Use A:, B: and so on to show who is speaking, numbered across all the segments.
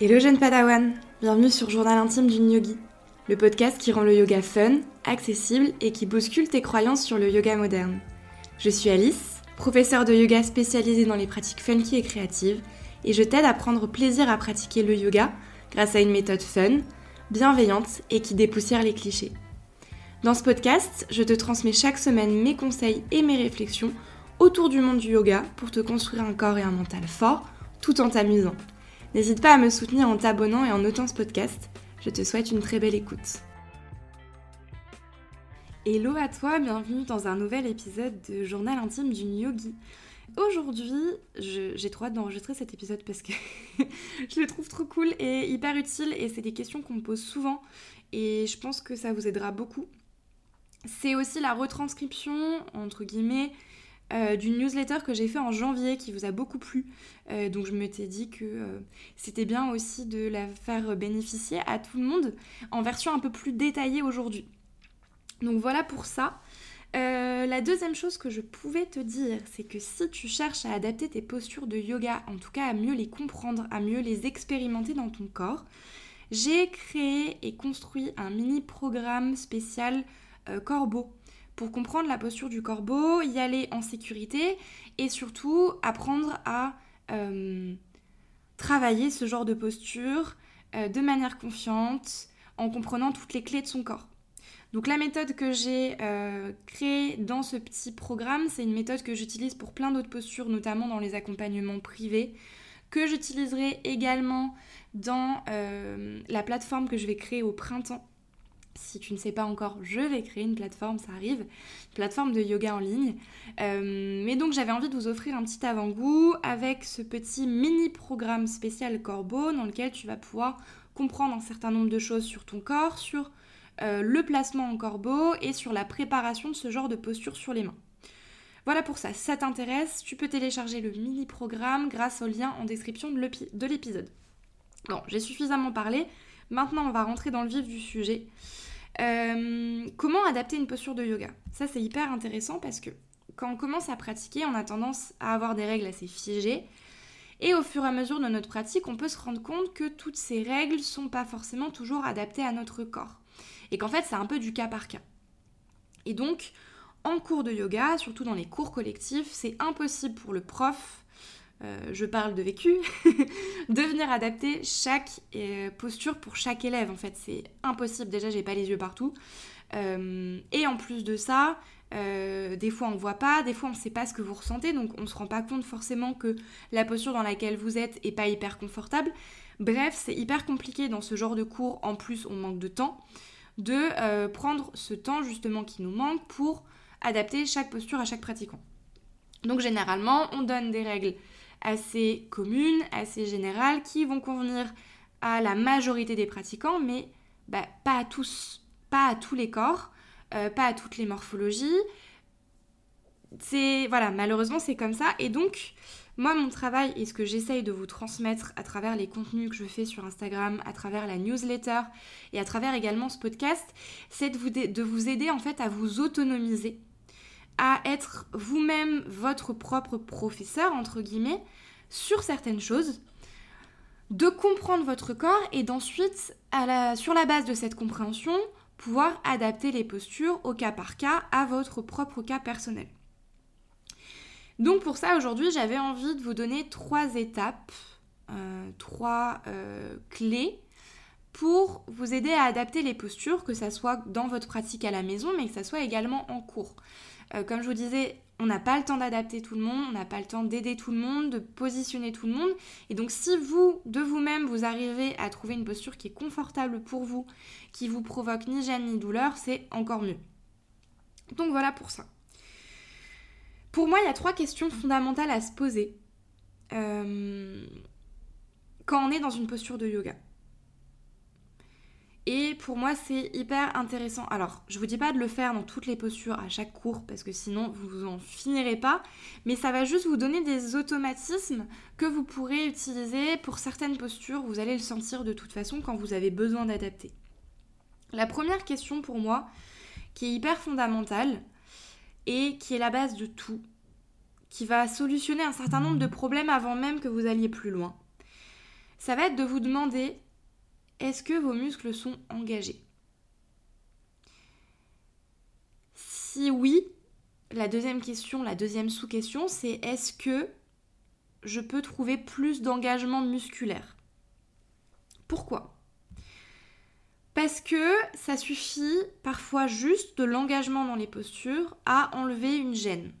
A: Hello jeune padawan, bienvenue sur Journal intime d'une yogi, le podcast qui rend le yoga fun, accessible et qui bouscule tes croyances sur le yoga moderne. Je suis Alice, professeure de yoga spécialisée dans les pratiques funky et créatives, et je t'aide à prendre plaisir à pratiquer le yoga grâce à une méthode fun, bienveillante et qui dépoussière les clichés. Dans ce podcast, je te transmets chaque semaine mes conseils et mes réflexions autour du monde du yoga pour te construire un corps et un mental fort tout en t'amusant. N'hésite pas à me soutenir en t'abonnant et en notant ce podcast. Je te souhaite une très belle écoute. Hello à toi, bienvenue dans un nouvel épisode de Journal intime d'une yogi. Aujourd'hui, j'ai trop hâte d'enregistrer cet épisode parce que je le trouve trop cool et hyper utile et c'est des questions qu'on me pose souvent et je pense que ça vous aidera beaucoup. C'est aussi la retranscription, entre guillemets, euh, d'une newsletter que j'ai fait en janvier qui vous a beaucoup plu. Euh, donc je m'étais dit que euh, c'était bien aussi de la faire bénéficier à tout le monde en version un peu plus détaillée aujourd'hui. Donc voilà pour ça. la deuxième chose que je pouvais te dire, c'est que si tu cherches à adapter tes postures de yoga, en tout cas à mieux les comprendre, à mieux les expérimenter dans ton corps, j'ai créé et construit un mini programme spécial corbeau pour comprendre la posture du corbeau, y aller en sécurité et surtout apprendre à euh, travailler ce genre de posture euh, de manière confiante en comprenant toutes les clés de son corps. Donc la méthode que j'ai euh, créée dans ce petit programme, c'est une méthode que j'utilise pour plein d'autres postures, notamment dans les accompagnements privés, que j'utiliserai également dans la plateforme que je vais créer au printemps si tu ne sais pas encore, je vais créer une plateforme, ça arrive, une plateforme de yoga en ligne. Euh, mais donc j'avais envie de vous offrir un petit avant-goût avec ce petit mini programme spécial Corbeau dans lequel tu vas pouvoir comprendre un certain nombre de choses sur ton corps, sur euh, le placement en corbeau et sur la préparation de ce genre de posture sur les mains. Voilà pour ça, ça t'intéresse, tu peux télécharger le mini programme grâce au lien en description de l'épisode. Bon, j'ai suffisamment parlé, maintenant on va rentrer dans le vif du sujet. Euh, comment adapter une posture de yoga? Ça, c'est hyper intéressant parce que quand on commence à pratiquer, on a tendance à avoir des règles assez figées. Et au fur et à mesure de notre pratique, on peut se rendre compte que toutes ces règles sont pas forcément toujours adaptées à notre corps. Et qu'en fait, c'est un peu du cas par cas. Et donc, en cours de yoga, surtout dans les cours collectifs, c'est impossible pour le prof euh, je parle de vécu, de venir adapter chaque euh, posture pour chaque élève. En fait, c'est impossible. Déjà, j'ai pas les yeux partout. Euh, et en plus de ça, des fois on voit pas, des fois on sait pas ce que vous ressentez, donc on se rend pas compte forcément que la posture dans laquelle vous êtes est pas hyper confortable. Bref, c'est hyper compliqué dans ce genre de cours. En plus, on manque de temps de prendre ce temps justement qui nous manque pour adapter chaque posture à chaque pratiquant. Donc généralement, on donne des règles assez communes, assez générales, qui vont convenir à la majorité des pratiquants, mais bah, pas à tous, pas à tous les corps, euh, pas à toutes les morphologies. C'est voilà, malheureusement c'est comme ça. Et donc, moi, mon travail et ce que j'essaye de vous transmettre à travers les contenus que je fais sur Instagram, à travers la newsletter et à travers également ce podcast, c'est de vous, de vous aider en fait à vous autonomiser à être vous-même votre propre professeur, entre guillemets, sur certaines choses, de comprendre votre corps et d'ensuite, sur la base de cette compréhension, pouvoir adapter les postures au cas par cas à votre propre cas personnel. Donc pour ça, aujourd'hui, j'avais envie de vous donner trois étapes, euh, trois euh, clés pour vous aider à adapter les postures, que ça soit dans votre pratique à la maison, mais que ça soit également en cours. Euh, comme je vous disais, on n'a pas le temps d'adapter tout le monde, on n'a pas le temps d'aider tout le monde, de positionner tout le monde. Et donc si vous, de vous-même, vous arrivez à trouver une posture qui est confortable pour vous, qui vous provoque ni gêne ni douleur, c'est encore mieux. Donc voilà pour ça. Pour moi, il y a trois questions fondamentales à se poser euh, quand on est dans une posture de yoga. Et pour moi, c'est hyper intéressant. Alors, je vous dis pas de le faire dans toutes les postures à chaque cours parce que sinon vous en finirez pas, mais ça va juste vous donner des automatismes que vous pourrez utiliser pour certaines postures. Vous allez le sentir de toute façon quand vous avez besoin d'adapter. La première question pour moi, qui est hyper fondamentale et qui est la base de tout, qui va solutionner un certain nombre de problèmes avant même que vous alliez plus loin, ça va être de vous demander est-ce que vos muscles sont engagés? Si oui, la deuxième question, la deuxième sous-question, c'est est-ce que je peux trouver plus d'engagement musculaire? Pourquoi? Parce que ça suffit parfois juste de l'engagement dans les postures à enlever une gêne.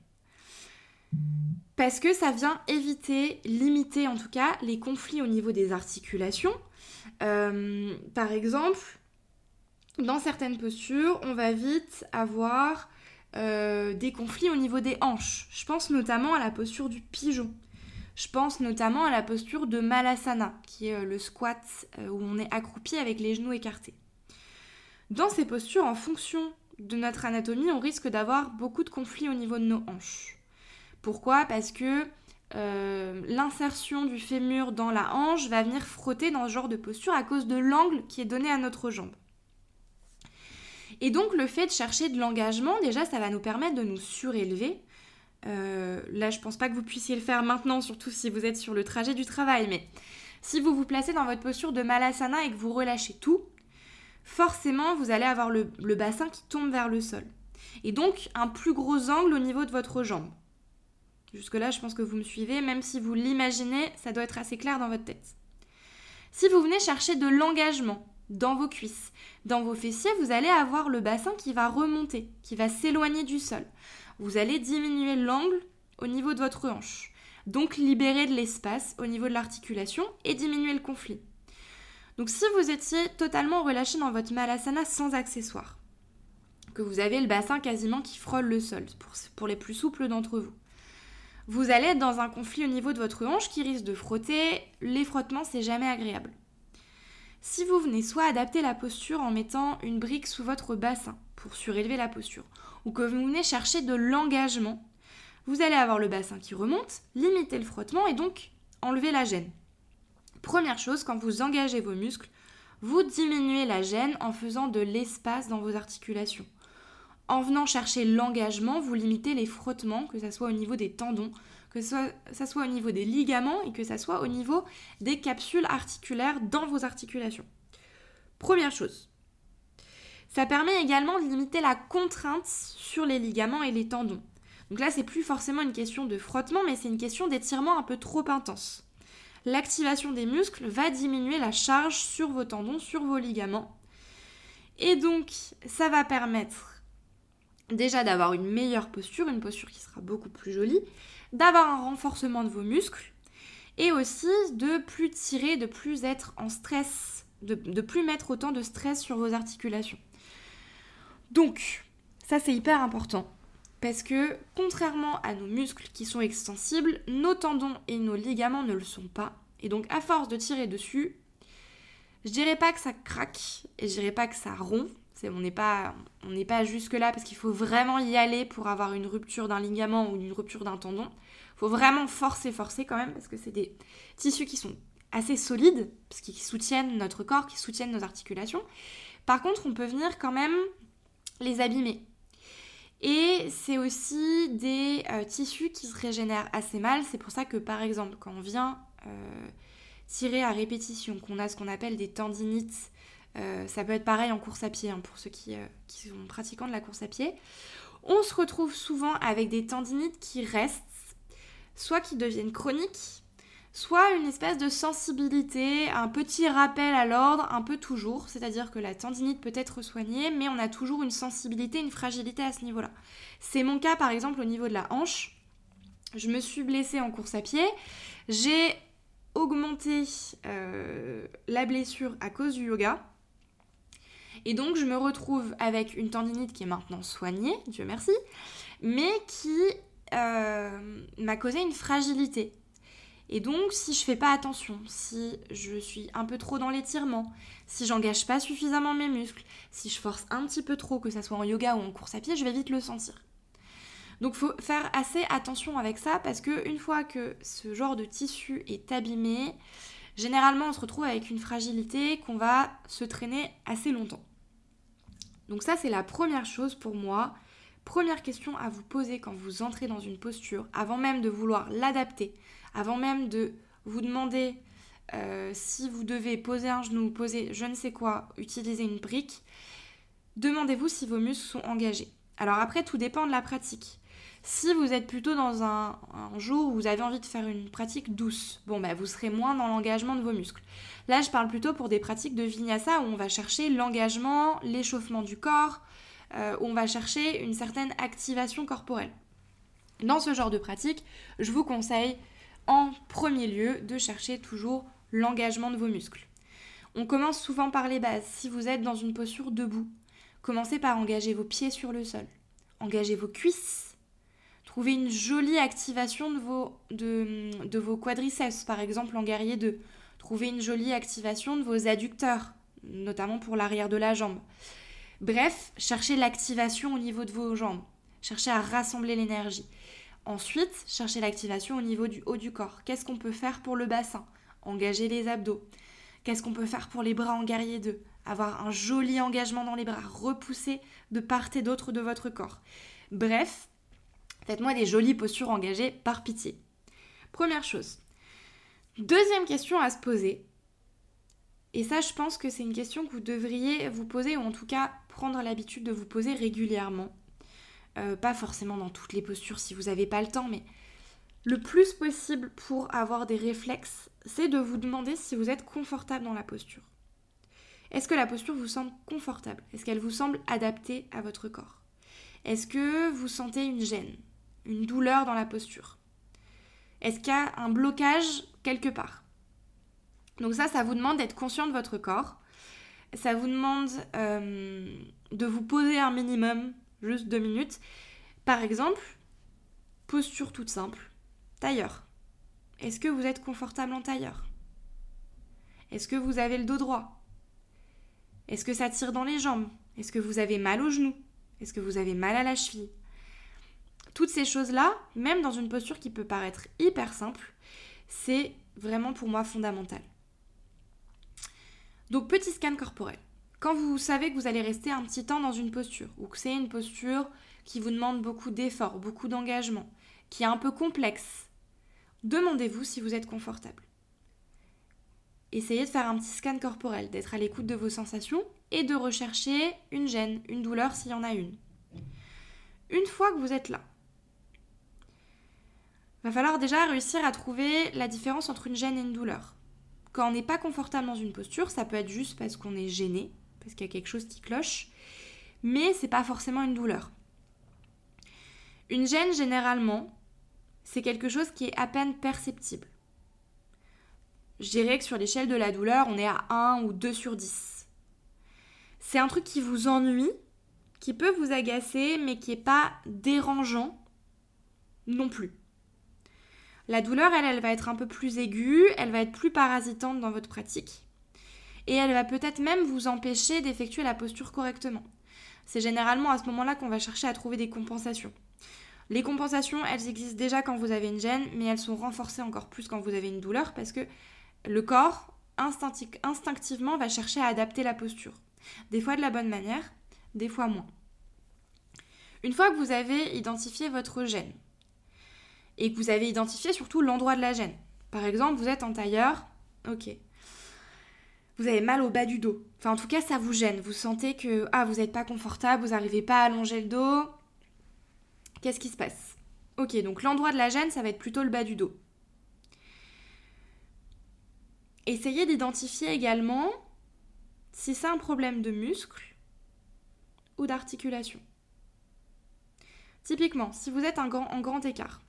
A: Parce que ça vient éviter, limiter en tout cas, les conflits au niveau des articulations. Euh, par exemple, dans certaines postures, on va vite avoir euh, des conflits au niveau des hanches. Je pense notamment à la posture du pigeon. Je pense notamment à la posture de Malasana, qui est euh, le squat où on est accroupi avec les genoux écartés. Dans ces postures, en fonction de notre anatomie, on risque d'avoir beaucoup de conflits au niveau de nos hanches. Pourquoi? Parce que euh, l'insertion du fémur dans la hanche va venir frotter dans ce genre de posture à cause de l'angle qui est donné à notre jambe. Et donc le fait de chercher de l'engagement, déjà ça va nous permettre de nous surélever. Euh, là je pense pas que vous puissiez le faire maintenant, surtout si vous êtes sur le trajet du travail, mais si vous vous placez dans votre posture de malasana et que vous relâchez tout, forcément vous allez avoir le bassin qui tombe vers le sol. Et donc un plus gros angle au niveau de votre jambe. Jusque-là, je pense que vous me suivez, même si vous l'imaginez, ça doit être assez clair dans votre tête. Si vous venez chercher de l'engagement dans vos cuisses, dans vos fessiers, vous allez avoir le bassin qui va remonter, qui va s'éloigner du sol. Vous allez diminuer l'angle au niveau de votre hanche, donc libérer de l'espace au niveau de l'articulation et diminuer le conflit. Donc si vous étiez totalement relâché dans votre malasana sans accessoires, que vous avez le bassin quasiment qui frôle le sol, pour les plus souples d'entre vous, vous allez être dans un conflit au niveau de votre hanche qui risque de frotter. Les frottements, c'est jamais agréable. Si vous venez soit adapter la posture en mettant une brique sous votre bassin pour surélever la posture, ou que vous venez chercher de l'engagement, vous allez avoir le bassin qui remonte, limiter le frottement et donc enlever la gêne. Première chose, quand vous engagez vos muscles, vous diminuez la gêne en faisant de l'espace dans vos articulations. En venant chercher l'engagement, vous limitez les frottements, que ce soit au niveau des tendons, que ce soit, soit au niveau des ligaments et que ce soit au niveau des capsules articulaires dans vos articulations. Première chose. Ça permet également de limiter la contrainte sur les ligaments et les tendons. Donc là, c'est plus forcément une question de frottement, mais c'est une question d'étirement un peu trop intense. L'activation des muscles va diminuer la charge sur vos tendons, sur vos ligaments. Et donc, ça va permettre déjà d'avoir une meilleure posture, une posture qui sera beaucoup plus jolie, d'avoir un renforcement de vos muscles et aussi de plus tirer, de plus être en stress, de, plus mettre autant de stress sur vos articulations. Donc, ça c'est hyper important parce que contrairement à nos muscles qui sont extensibles, nos tendons et nos ligaments ne le sont pas. Et donc à force de tirer dessus, je dirais pas que ça craque et je dirais pas que ça rompt, on n'est pas, jusque-là parce qu'il faut vraiment y aller pour avoir une rupture d'un ligament ou une rupture d'un tendon. Il faut vraiment forcer, forcer quand même parce que c'est des tissus qui sont assez solides, parce qu'ils soutiennent notre corps, qui soutiennent nos articulations. Par contre, on peut venir quand même les abîmer. Et c'est aussi des euh, tissus qui se régénèrent assez mal. C'est pour ça que par exemple, quand on vient euh, tirer à répétition, qu'on a ce qu'on appelle des tendinites euh, ça peut être pareil en course à pied, hein, pour ceux qui, euh, qui, sont pratiquants de la course à pied. On se retrouve souvent avec des tendinites qui restent, soit qui deviennent chroniques, soit une espèce de sensibilité, un petit rappel à l'ordre, un peu toujours. C'est-à-dire que la tendinite peut être soignée, mais on a toujours une sensibilité, une fragilité à ce niveau-là. C'est mon cas par exemple au niveau de la hanche. Je me suis blessée en course à pied. J'ai augmenté euh, la blessure à cause du yoga. Et donc je me retrouve avec une tendinite qui est maintenant soignée, Dieu merci, mais qui euh, m'a causé une fragilité. Et donc si je fais pas attention, si je suis un peu trop dans l'étirement, si j'engage pas suffisamment mes muscles, si je force un petit peu trop, que ce soit en yoga ou en course à pied, je vais vite le sentir. Donc faut faire assez attention avec ça parce que une fois que ce genre de tissu est abîmé, généralement on se retrouve avec une fragilité qu'on va se traîner assez longtemps. Donc ça, c'est la première chose pour moi. Première question à vous poser quand vous entrez dans une posture, avant même de vouloir l'adapter, avant même de vous demander euh, si vous devez poser un genou, poser je ne sais quoi, utiliser une brique, demandez-vous si vos muscles sont engagés. Alors après, tout dépend de la pratique. Si vous êtes plutôt dans un, jour où vous avez envie de faire une pratique douce, bon bah vous serez moins dans l'engagement de vos muscles. Là, je parle plutôt pour des pratiques de vinyasa où on va chercher l'engagement, l'échauffement du corps, euh, où on va chercher une certaine activation corporelle. Dans ce genre de pratique, je vous conseille en premier lieu de chercher toujours l'engagement de vos muscles. On commence souvent par les bases. Si vous êtes dans une posture debout, commencez par engager vos pieds sur le sol. Engagez vos cuisses. Trouvez une jolie activation de vos, quadriceps, par exemple en guerrier 2. Trouvez une jolie activation de vos adducteurs, notamment pour l'arrière de la jambe. Bref, cherchez l'activation au niveau de vos jambes. Cherchez à rassembler l'énergie. Ensuite, cherchez l'activation au niveau du haut du corps. Qu'est-ce qu'on peut faire pour le bassin? Engager les abdos. Qu'est-ce qu'on peut faire pour les bras en guerrier 2 Avoir un joli engagement dans les bras, repousser de part et d'autre de votre corps. Bref, faites-moi des jolies postures engagées par pitié. Première chose. Deuxième question à se poser. Et ça, je pense que c'est une question que vous devriez vous poser, ou en tout cas prendre l'habitude de vous poser régulièrement. Euh, pas forcément dans toutes les postures si vous n'avez pas le temps, mais le plus possible pour avoir des réflexes, c'est de vous demander si vous êtes confortable dans la posture. Est-ce que la posture vous semble confortable? Est-ce qu'elle vous semble adaptée à votre corps? Est-ce que vous sentez une gêne, une douleur dans la posture. Est-ce qu'il y a un blocage quelque part? Donc ça, ça vous demande d'être conscient de votre corps. Ça vous demande euh, de vous poser un minimum juste deux minutes. Par exemple, posture toute simple, tailleur. Est-ce que vous êtes confortable en tailleur? Est-ce que vous avez le dos droit? Est-ce que ça tire dans les jambes? Est-ce que vous avez mal aux genoux? Est-ce que vous avez mal à la cheville? Toutes ces choses-là, même dans une posture qui peut paraître hyper simple, c'est vraiment pour moi fondamental. Donc petit scan corporel. Quand vous savez que vous allez rester un petit temps dans une posture, ou que c'est une posture qui vous demande beaucoup d'efforts, beaucoup d'engagement, qui est un peu complexe, demandez-vous si vous êtes confortable. Essayez de faire un petit scan corporel, d'être à l'écoute de vos sensations et de rechercher une gêne, une douleur s'il y en a une. Une fois que vous êtes là, va falloir déjà réussir à trouver la différence entre une gêne et une douleur. Quand on n'est pas confortable dans une posture, ça peut être juste parce qu'on est gêné, parce qu'il y a quelque chose qui cloche, mais c'est pas forcément une douleur. Une gêne, généralement, c'est quelque chose qui est à peine perceptible. Je dirais que sur l'échelle de la douleur, on est à 1 ou 2 sur 10. C'est un truc qui vous ennuie, qui peut vous agacer, mais qui n'est pas dérangeant non plus. La douleur, elle, elle va être un peu plus aiguë, elle va être plus parasitante dans votre pratique et elle va peut-être même vous empêcher d'effectuer la posture correctement. C'est généralement à ce moment-là qu'on va chercher à trouver des compensations. Les compensations, elles existent déjà quand vous avez une gêne, mais elles sont renforcées encore plus quand vous avez une douleur parce que le corps, instinctivement, va chercher à adapter la posture. Des fois de la bonne manière, des fois moins. Une fois que vous avez identifié votre gêne, et que vous avez identifié surtout l'endroit de la gêne, par exemple, vous êtes en tailleur, ok, vous avez mal au bas du dos. Enfin, en tout cas, ça vous gêne. Vous sentez que ah, vous n'êtes pas confortable, vous n'arrivez pas à allonger le dos. Qu'est-ce qui se passe? Ok, donc l'endroit de la gêne, ça va être plutôt le bas du dos. Essayez d'identifier également si c'est un problème de muscle ou d'articulation. Typiquement, si vous êtes en grand écart,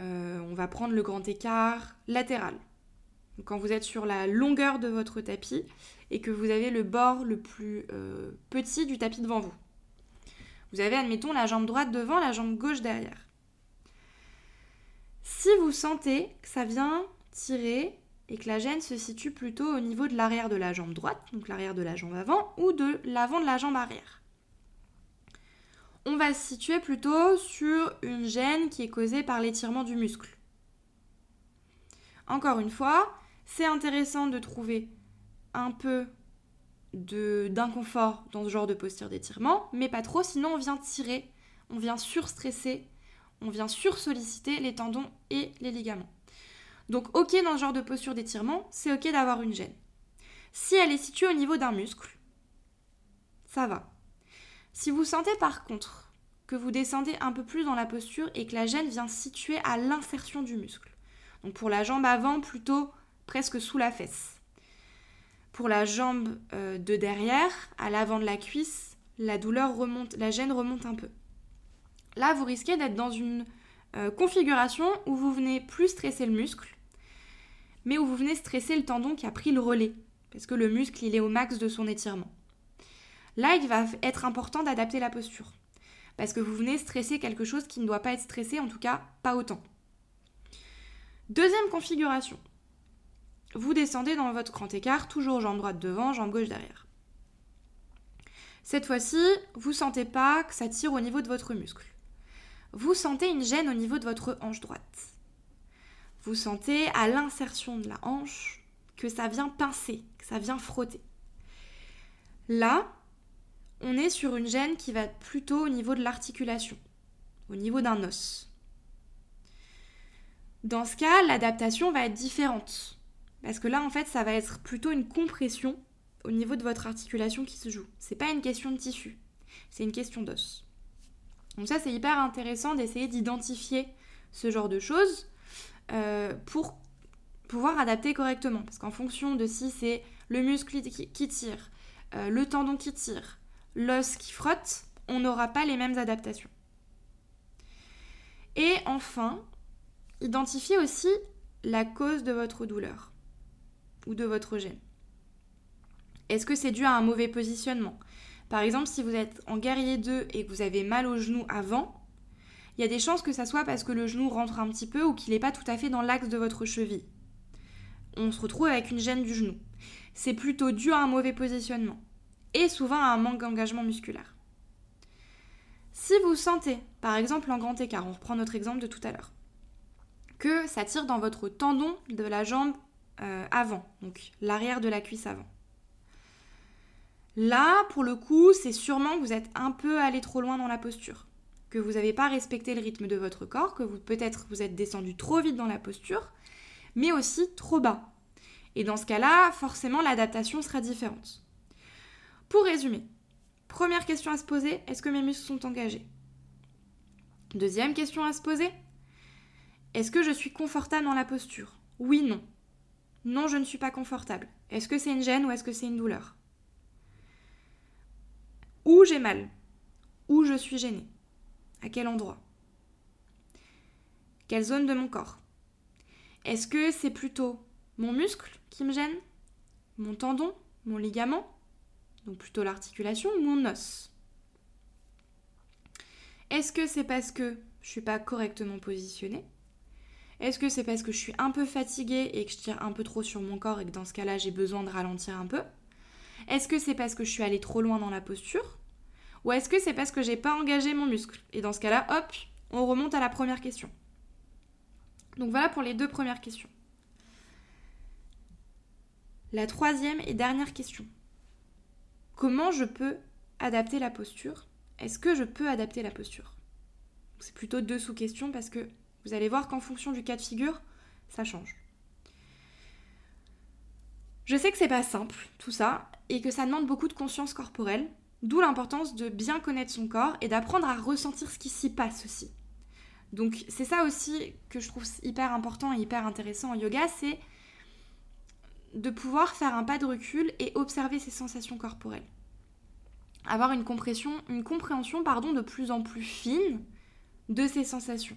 A: euh, on va prendre le grand écart latéral quand vous êtes sur la longueur de votre tapis et que vous avez le bord le plus euh, petit du tapis devant vous. Vous avez, admettons, la jambe droite devant, la jambe gauche derrière. Si vous sentez que ça vient tirer et que la gêne se situe plutôt au niveau de l'arrière de la jambe droite, donc l'arrière de la jambe avant, ou de l'avant de la jambe arrière. On va se situer plutôt sur une gêne qui est causée par l'étirement du muscle. Encore une fois, c'est intéressant de trouver un peu d'inconfort dans ce genre de posture d'étirement, mais pas trop, sinon on vient tirer, on vient surstresser, on vient sursolliciter les tendons et les ligaments. Donc ok dans ce genre de posture d'étirement, c'est ok d'avoir une gêne. Si elle est située au niveau d'un muscle, ça va. Si vous sentez par contre que vous descendez un peu plus dans la posture et que la gêne vient situer à l'insertion du muscle, donc pour la jambe avant plutôt presque sous la fesse. Pour la jambe euh, de derrière, à l'avant de la cuisse, la douleur remonte, la gêne remonte un peu. Là, vous risquez d'être dans une euh, configuration où vous venez plus stresser le muscle, mais où vous venez stresser le tendon qui a pris le relais, parce que le muscle, il est au max de son étirement. Là, il va être important d'adapter la posture, parce que vous venez stresser quelque chose qui ne doit pas être stressé, en tout cas pas autant. Deuxième configuration. Vous descendez dans votre grand écart, toujours jambe droite devant, jambe gauche derrière. Cette fois-ci, vous sentez pas que ça tire au niveau de votre muscle. Vous sentez une gêne au niveau de votre hanche droite. Vous sentez à l'insertion de la hanche que ça vient pincer, que ça vient frotter. Là, on est sur une gêne qui va plutôt au niveau de l'articulation, au niveau d'un os. Dans ce cas, l'adaptation va être différente. Parce que là, en fait, ça va être plutôt une compression au niveau de votre articulation qui se joue. C'est pas une question de tissu, c'est une question d'os. Donc ça, c'est hyper intéressant d'essayer d'identifier ce genre de choses euh, pour pouvoir adapter correctement. Parce qu'en fonction de si c'est le muscle qui, tire, euh, le tendon qui tire, l'os qui frotte, on n'aura pas les mêmes adaptations. Et enfin, identifiez aussi la cause de votre douleur ou de votre gêne. Est-ce que c'est dû à un mauvais positionnement? Par exemple, si vous êtes en guerrier 2 et que vous avez mal au genou avant, il y a des chances que ça soit parce que le genou rentre un petit peu ou qu'il n'est pas tout à fait dans l'axe de votre cheville. On se retrouve avec une gêne du genou. C'est plutôt dû à un mauvais positionnement et souvent à un manque d'engagement musculaire. Si vous sentez, par exemple en grand écart, on reprend notre exemple de tout à l'heure, que ça tire dans votre tendon de la jambe euh, avant, donc l'arrière de la cuisse avant. Là, pour le coup, c'est sûrement que vous êtes un peu allé trop loin dans la posture, que vous n'avez pas respecté le rythme de votre corps, que vous peut-être vous êtes descendu trop vite dans la posture, mais aussi trop bas. Et dans ce cas-là, forcément, l'adaptation sera différente. Pour résumer, première question à se poser, est-ce que mes muscles sont engagés? Deuxième question à se poser, est-ce que je suis confortable dans la posture? Oui, non. Non, je ne suis pas confortable. Est-ce que c'est une gêne ou est-ce que c'est une douleur? Où j'ai mal Où je suis gênée. À quel endroit? Quelle zone de mon corps? Est-ce que c'est plutôt mon muscle qui me gêne? Mon tendon? Mon ligament? Donc plutôt l'articulation, ou mon os. Est-ce que c'est parce que je suis pas correctement positionnée? Est-ce que c'est parce que je suis un peu fatiguée et que je tire un peu trop sur mon corps et que dans ce cas-là j'ai besoin de ralentir un peu? Est-ce que c'est parce que je suis allée trop loin dans la posture? Ou est-ce que c'est parce que j'ai pas engagé mon muscle? Et dans ce cas-là, hop, on remonte à la première question. Donc voilà pour les deux premières questions. La troisième et dernière question. Comment je peux adapter la posture? Est-ce que je peux adapter la posture? C'est plutôt deux sous-questions parce que vous allez voir qu'en fonction du cas de figure, ça change. Je sais que c'est pas simple tout ça et que ça demande beaucoup de conscience corporelle, d'où l'importance de bien connaître son corps et d'apprendre à ressentir ce qui s'y passe aussi. Donc c'est ça aussi que je trouve hyper important et hyper intéressant en yoga, c'est de pouvoir faire un pas de recul et observer ses sensations corporelles. Avoir une, compréhension de plus en plus fine de ces sensations.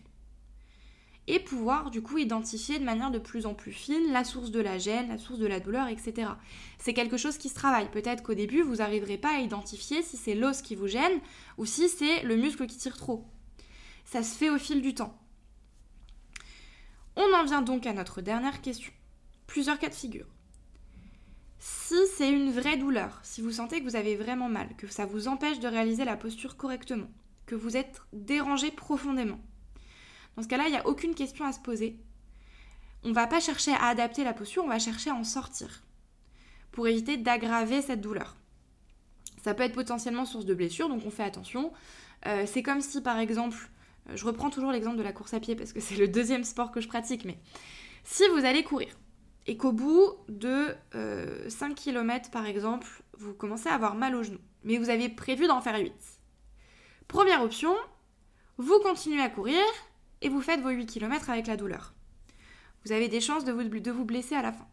A: Et pouvoir du coup identifier de manière de plus en plus fine la source de la gêne, la source de la douleur, etc. C'est quelque chose qui se travaille. Peut-être qu'au début, vous n'arriverez pas à identifier si c'est l'os qui vous gêne ou si c'est le muscle qui tire trop. Ça se fait au fil du temps. On en vient donc à notre dernière question. Plusieurs cas de figure. Si c'est une vraie douleur, si vous sentez que vous avez vraiment mal, que ça vous empêche de réaliser la posture correctement, que vous êtes dérangé profondément, dans ce cas-là, il n'y a aucune question à se poser. On ne va pas chercher à adapter la posture, on va chercher à en sortir pour éviter d'aggraver cette douleur. Ça peut être potentiellement source de blessure, donc on fait attention. Euh, c'est comme si, par exemple, euh, je reprends toujours l'exemple de la course à pied parce que c'est le deuxième sport que je pratique, mais Si vous allez courir et qu'au bout de 5 euh, km par exemple, vous commencez à avoir mal au genou, mais vous avez prévu d'en faire 8. Première option, vous continuez à courir et vous faites vos 8 km avec la douleur. Vous avez des chances de vous, de vous blesser à la fin.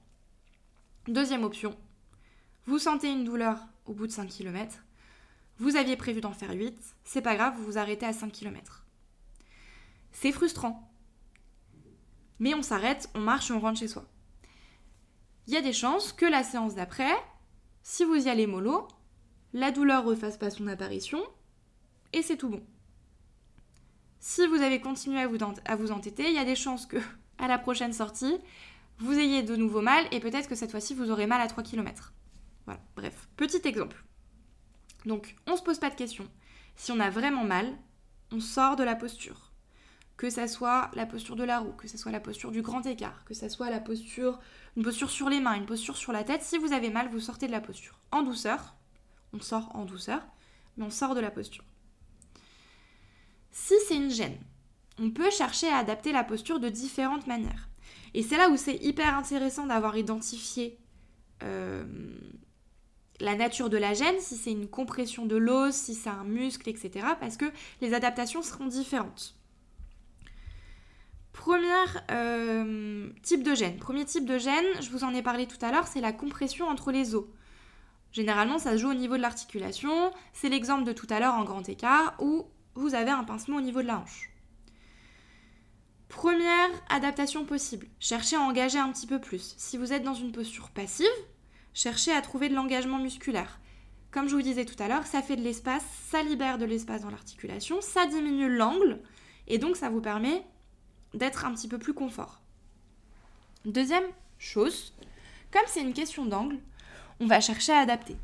A: Deuxième option, vous sentez une douleur au bout de 5 km, vous aviez prévu d'en faire 8, c'est pas grave, vous vous arrêtez à 5 km. C'est frustrant. Mais on s'arrête, on marche on rentre chez soi. Il y a des chances que la séance d'après, si vous y allez mollo, la douleur refasse pas son apparition et c'est tout bon. Si vous avez continué à vous, entêter, il y a des chances que, à la prochaine sortie, vous ayez de nouveau mal et peut-être que cette fois-ci vous aurez mal à 3 km. Voilà, bref, petit exemple. Donc, on se pose pas de questions. Si on a vraiment mal, on sort de la posture. Que ça soit la posture de la roue, que ça soit la posture du grand écart, que ça soit la posture, une posture sur les mains, une posture sur la tête. Si vous avez mal, vous sortez de la posture. En douceur, on sort en douceur, mais on sort de la posture. Si c'est une gêne, on peut chercher à adapter la posture de différentes manières. Et c'est là où c'est hyper intéressant d'avoir identifié euh, la nature de la gêne, si c'est une compression de l'os, si c'est un muscle, etc. Parce que les adaptations seront différentes. Premier euh, type de gêne. Premier type de gêne, je vous en ai parlé tout à l'heure, c'est la compression entre les os. Généralement, ça se joue au niveau de l'articulation. C'est l'exemple de tout à l'heure en grand écart où vous avez un pincement au niveau de la hanche. Première adaptation possible, cherchez à engager un petit peu plus. Si vous êtes dans une posture passive, cherchez à trouver de l'engagement musculaire. Comme je vous disais tout à l'heure, ça fait de l'espace, ça libère de l'espace dans l'articulation, ça diminue l'angle et donc ça vous permet d'être un petit peu plus confort. Deuxième chose, comme c'est une question d'angle, on va chercher à adapter.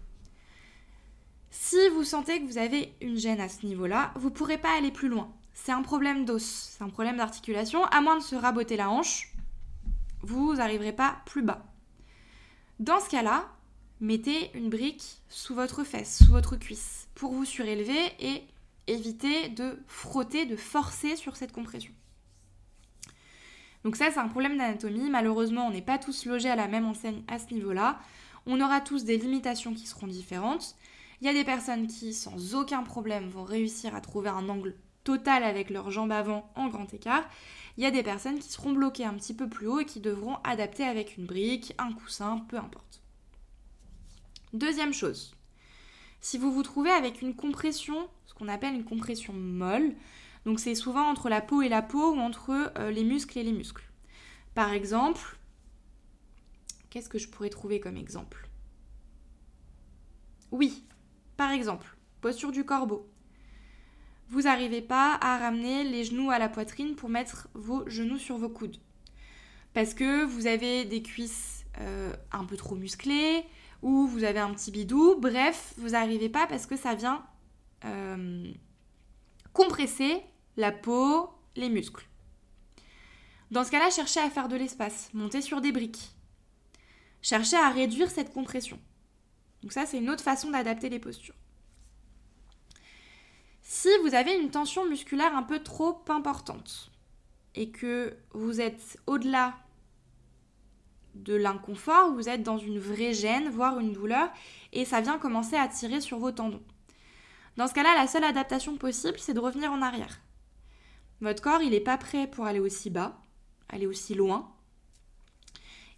A: Si vous sentez que vous avez une gêne à ce niveau-là, vous ne pourrez pas aller plus loin. C'est un problème d'os, c'est un problème d'articulation. À moins de se raboter la hanche, vous n'arriverez pas plus bas. Dans ce cas-là, mettez une brique sous votre fesse, sous votre cuisse, pour vous surélever et éviter de frotter, de forcer sur cette compression. Donc ça, c'est un problème d'anatomie. Malheureusement, on n'est pas tous logés à la même enseigne à ce niveau-là. On aura tous des limitations qui seront différentes. Il y a des personnes qui, sans aucun problème, vont réussir à trouver un angle total avec leurs jambes avant en grand écart. Il y a des personnes qui seront bloquées un petit peu plus haut et qui devront adapter avec une brique, un coussin, peu importe. Deuxième chose, si vous vous trouvez avec une compression, ce qu'on appelle une compression molle, donc c'est souvent entre la peau et la peau ou entre euh, les muscles et les muscles. Par exemple, qu'est-ce que je pourrais trouver comme exemple? Oui, par exemple, posture du corbeau. Vous n'arrivez pas à ramener les genoux à la poitrine pour mettre vos genoux sur vos coudes. Parce que vous avez des cuisses euh, un peu trop musclées ou vous avez un petit bidou. Bref, vous n'arrivez pas parce que ça vient euh, compresser la peau, les muscles. Dans ce cas-là, cherchez à faire de l'espace, montez sur des briques. Cherchez à réduire cette compression. Donc ça, c'est une autre façon d'adapter les postures. Si vous avez une tension musculaire un peu trop importante et que vous êtes au-delà de l'inconfort, vous êtes dans une vraie gêne, voire une douleur, et ça vient commencer à tirer sur vos tendons. Dans ce cas-là, la seule adaptation possible, c'est de revenir en arrière. Votre corps, il n'est pas prêt pour aller aussi bas, aller aussi loin.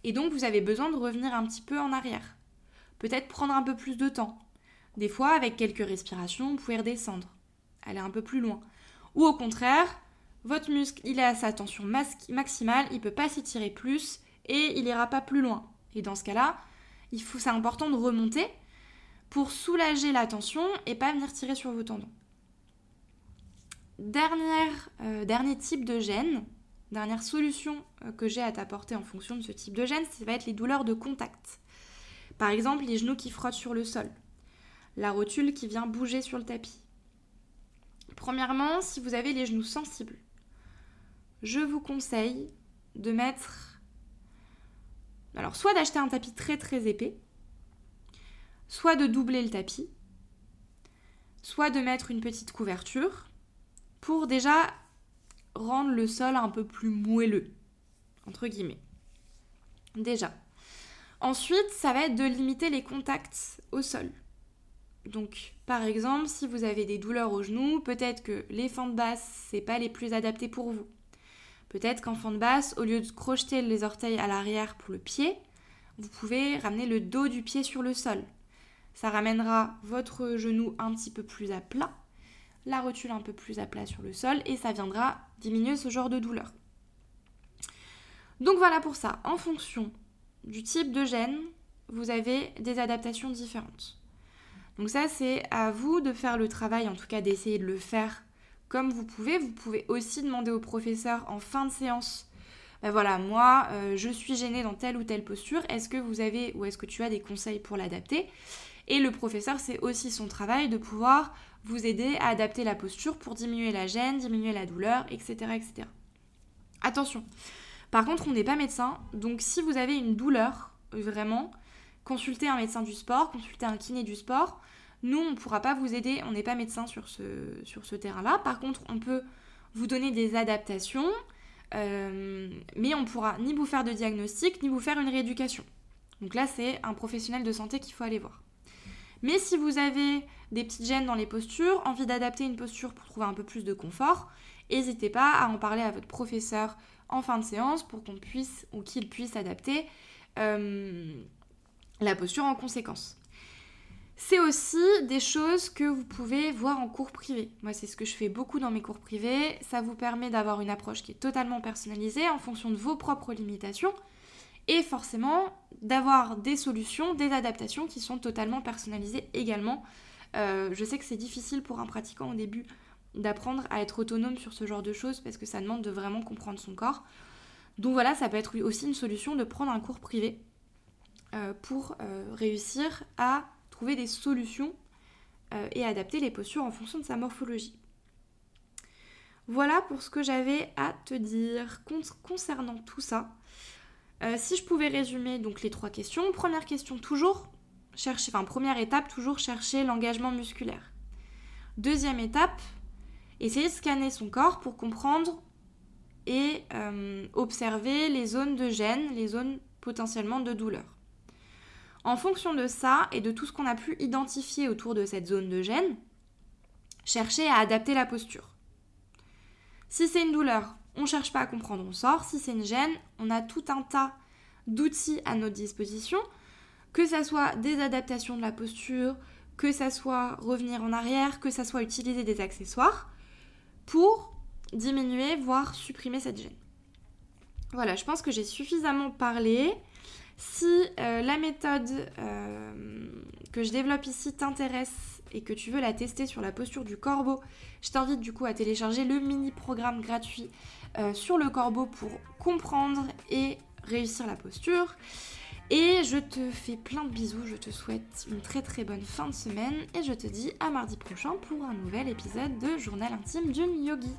A: Et donc, vous avez besoin de revenir un petit peu en arrière peut-être prendre un peu plus de temps. Des fois, avec quelques respirations, vous pouvez redescendre, aller un peu plus loin. Ou au contraire, votre muscle, il est à sa tension maximale, il ne peut pas s'étirer plus et il n'ira pas plus loin. Et dans ce cas-là, c'est important de remonter pour soulager la tension et pas venir tirer sur vos tendons. Euh, dernier type de gêne, dernière solution euh, que j'ai à t'apporter en fonction de ce type de gêne, ça va être les douleurs de contact. Par exemple, les genoux qui frottent sur le sol, la rotule qui vient bouger sur le tapis. Premièrement, si vous avez les genoux sensibles, je vous conseille de mettre... Alors, soit d'acheter un tapis très très épais, soit de doubler le tapis, soit de mettre une petite couverture pour déjà rendre le sol un peu plus moelleux, entre guillemets. Déjà. Ensuite, ça va être de limiter les contacts au sol. Donc, par exemple, si vous avez des douleurs au genou, peut-être que les fentes basses, c'est pas les plus adaptés pour vous. Peut-être qu'en fente basse, au lieu de crocheter les orteils à l'arrière pour le pied, vous pouvez ramener le dos du pied sur le sol. Ça ramènera votre genou un petit peu plus à plat, la rotule un peu plus à plat sur le sol et ça viendra diminuer ce genre de douleur. Donc voilà pour ça. En fonction du type de gène, vous avez des adaptations différentes. Donc ça, c'est à vous de faire le travail, en tout cas d'essayer de le faire comme vous pouvez. Vous pouvez aussi demander au professeur en fin de séance, ben voilà, moi, euh, je suis gênée dans telle ou telle posture, est-ce que vous avez ou est-ce que tu as des conseils pour l'adapter? Et le professeur, c'est aussi son travail de pouvoir vous aider à adapter la posture pour diminuer la gêne, diminuer la douleur, etc. etc. Attention, par contre, on n'est pas médecin, donc si vous avez une douleur, vraiment, consultez un médecin du sport, consultez un kiné du sport. Nous, on ne pourra pas vous aider, on n'est pas médecin sur ce, sur ce terrain-là. Par contre, on peut vous donner des adaptations, euh, mais on ne pourra ni vous faire de diagnostic, ni vous faire une rééducation. Donc là, c'est un professionnel de santé qu'il faut aller voir. Mais si vous avez des petites gênes dans les postures, envie d'adapter une posture pour trouver un peu plus de confort, n'hésitez pas à en parler à votre professeur en fin de séance pour qu'on puisse ou qu'il puisse adapter euh, la posture en conséquence. C'est aussi des choses que vous pouvez voir en cours privé. Moi, c'est ce que je fais beaucoup dans mes cours privés. Ça vous permet d'avoir une approche qui est totalement personnalisée en fonction de vos propres limitations et forcément d'avoir des solutions, des adaptations qui sont totalement personnalisées également. Euh, je sais que c'est difficile pour un pratiquant au début d'apprendre à être autonome sur ce genre de choses parce que ça demande de vraiment comprendre son corps. Donc voilà, ça peut être aussi une solution de prendre un cours privé euh, pour euh, réussir à trouver des solutions et adapter les postures en fonction de sa morphologie. Voilà pour ce que j'avais à te dire concernant tout ça. Si je pouvais résumer donc les trois questions, première question toujours chercher, enfin première étape toujours chercher l'engagement musculaire. Deuxième étape, essayer de scanner son corps pour comprendre et euh, observer les zones de gêne, les zones potentiellement de douleur. En fonction de ça et de tout ce qu'on a pu identifier autour de cette zone de gêne, chercher à adapter la posture. Si c'est une douleur, on ne cherche pas à comprendre, on sort. Si c'est une gêne, on a tout un tas d'outils à notre disposition, que ce soit des adaptations de la posture, que ça soit revenir en arrière, que ça soit utiliser des accessoires pour diminuer, voire supprimer cette gêne. Voilà, je pense que j'ai suffisamment parlé. Si euh, la méthode euh, que je développe ici t'intéresse et que tu veux la tester sur la posture du corbeau, je t'invite du coup à télécharger le mini programme gratuit euh, sur le corbeau pour comprendre et réussir la posture. Et je te fais plein de bisous, je te souhaite une très très bonne fin de semaine et je te dis à mardi prochain pour un nouvel épisode de Journal intime d'une yogi.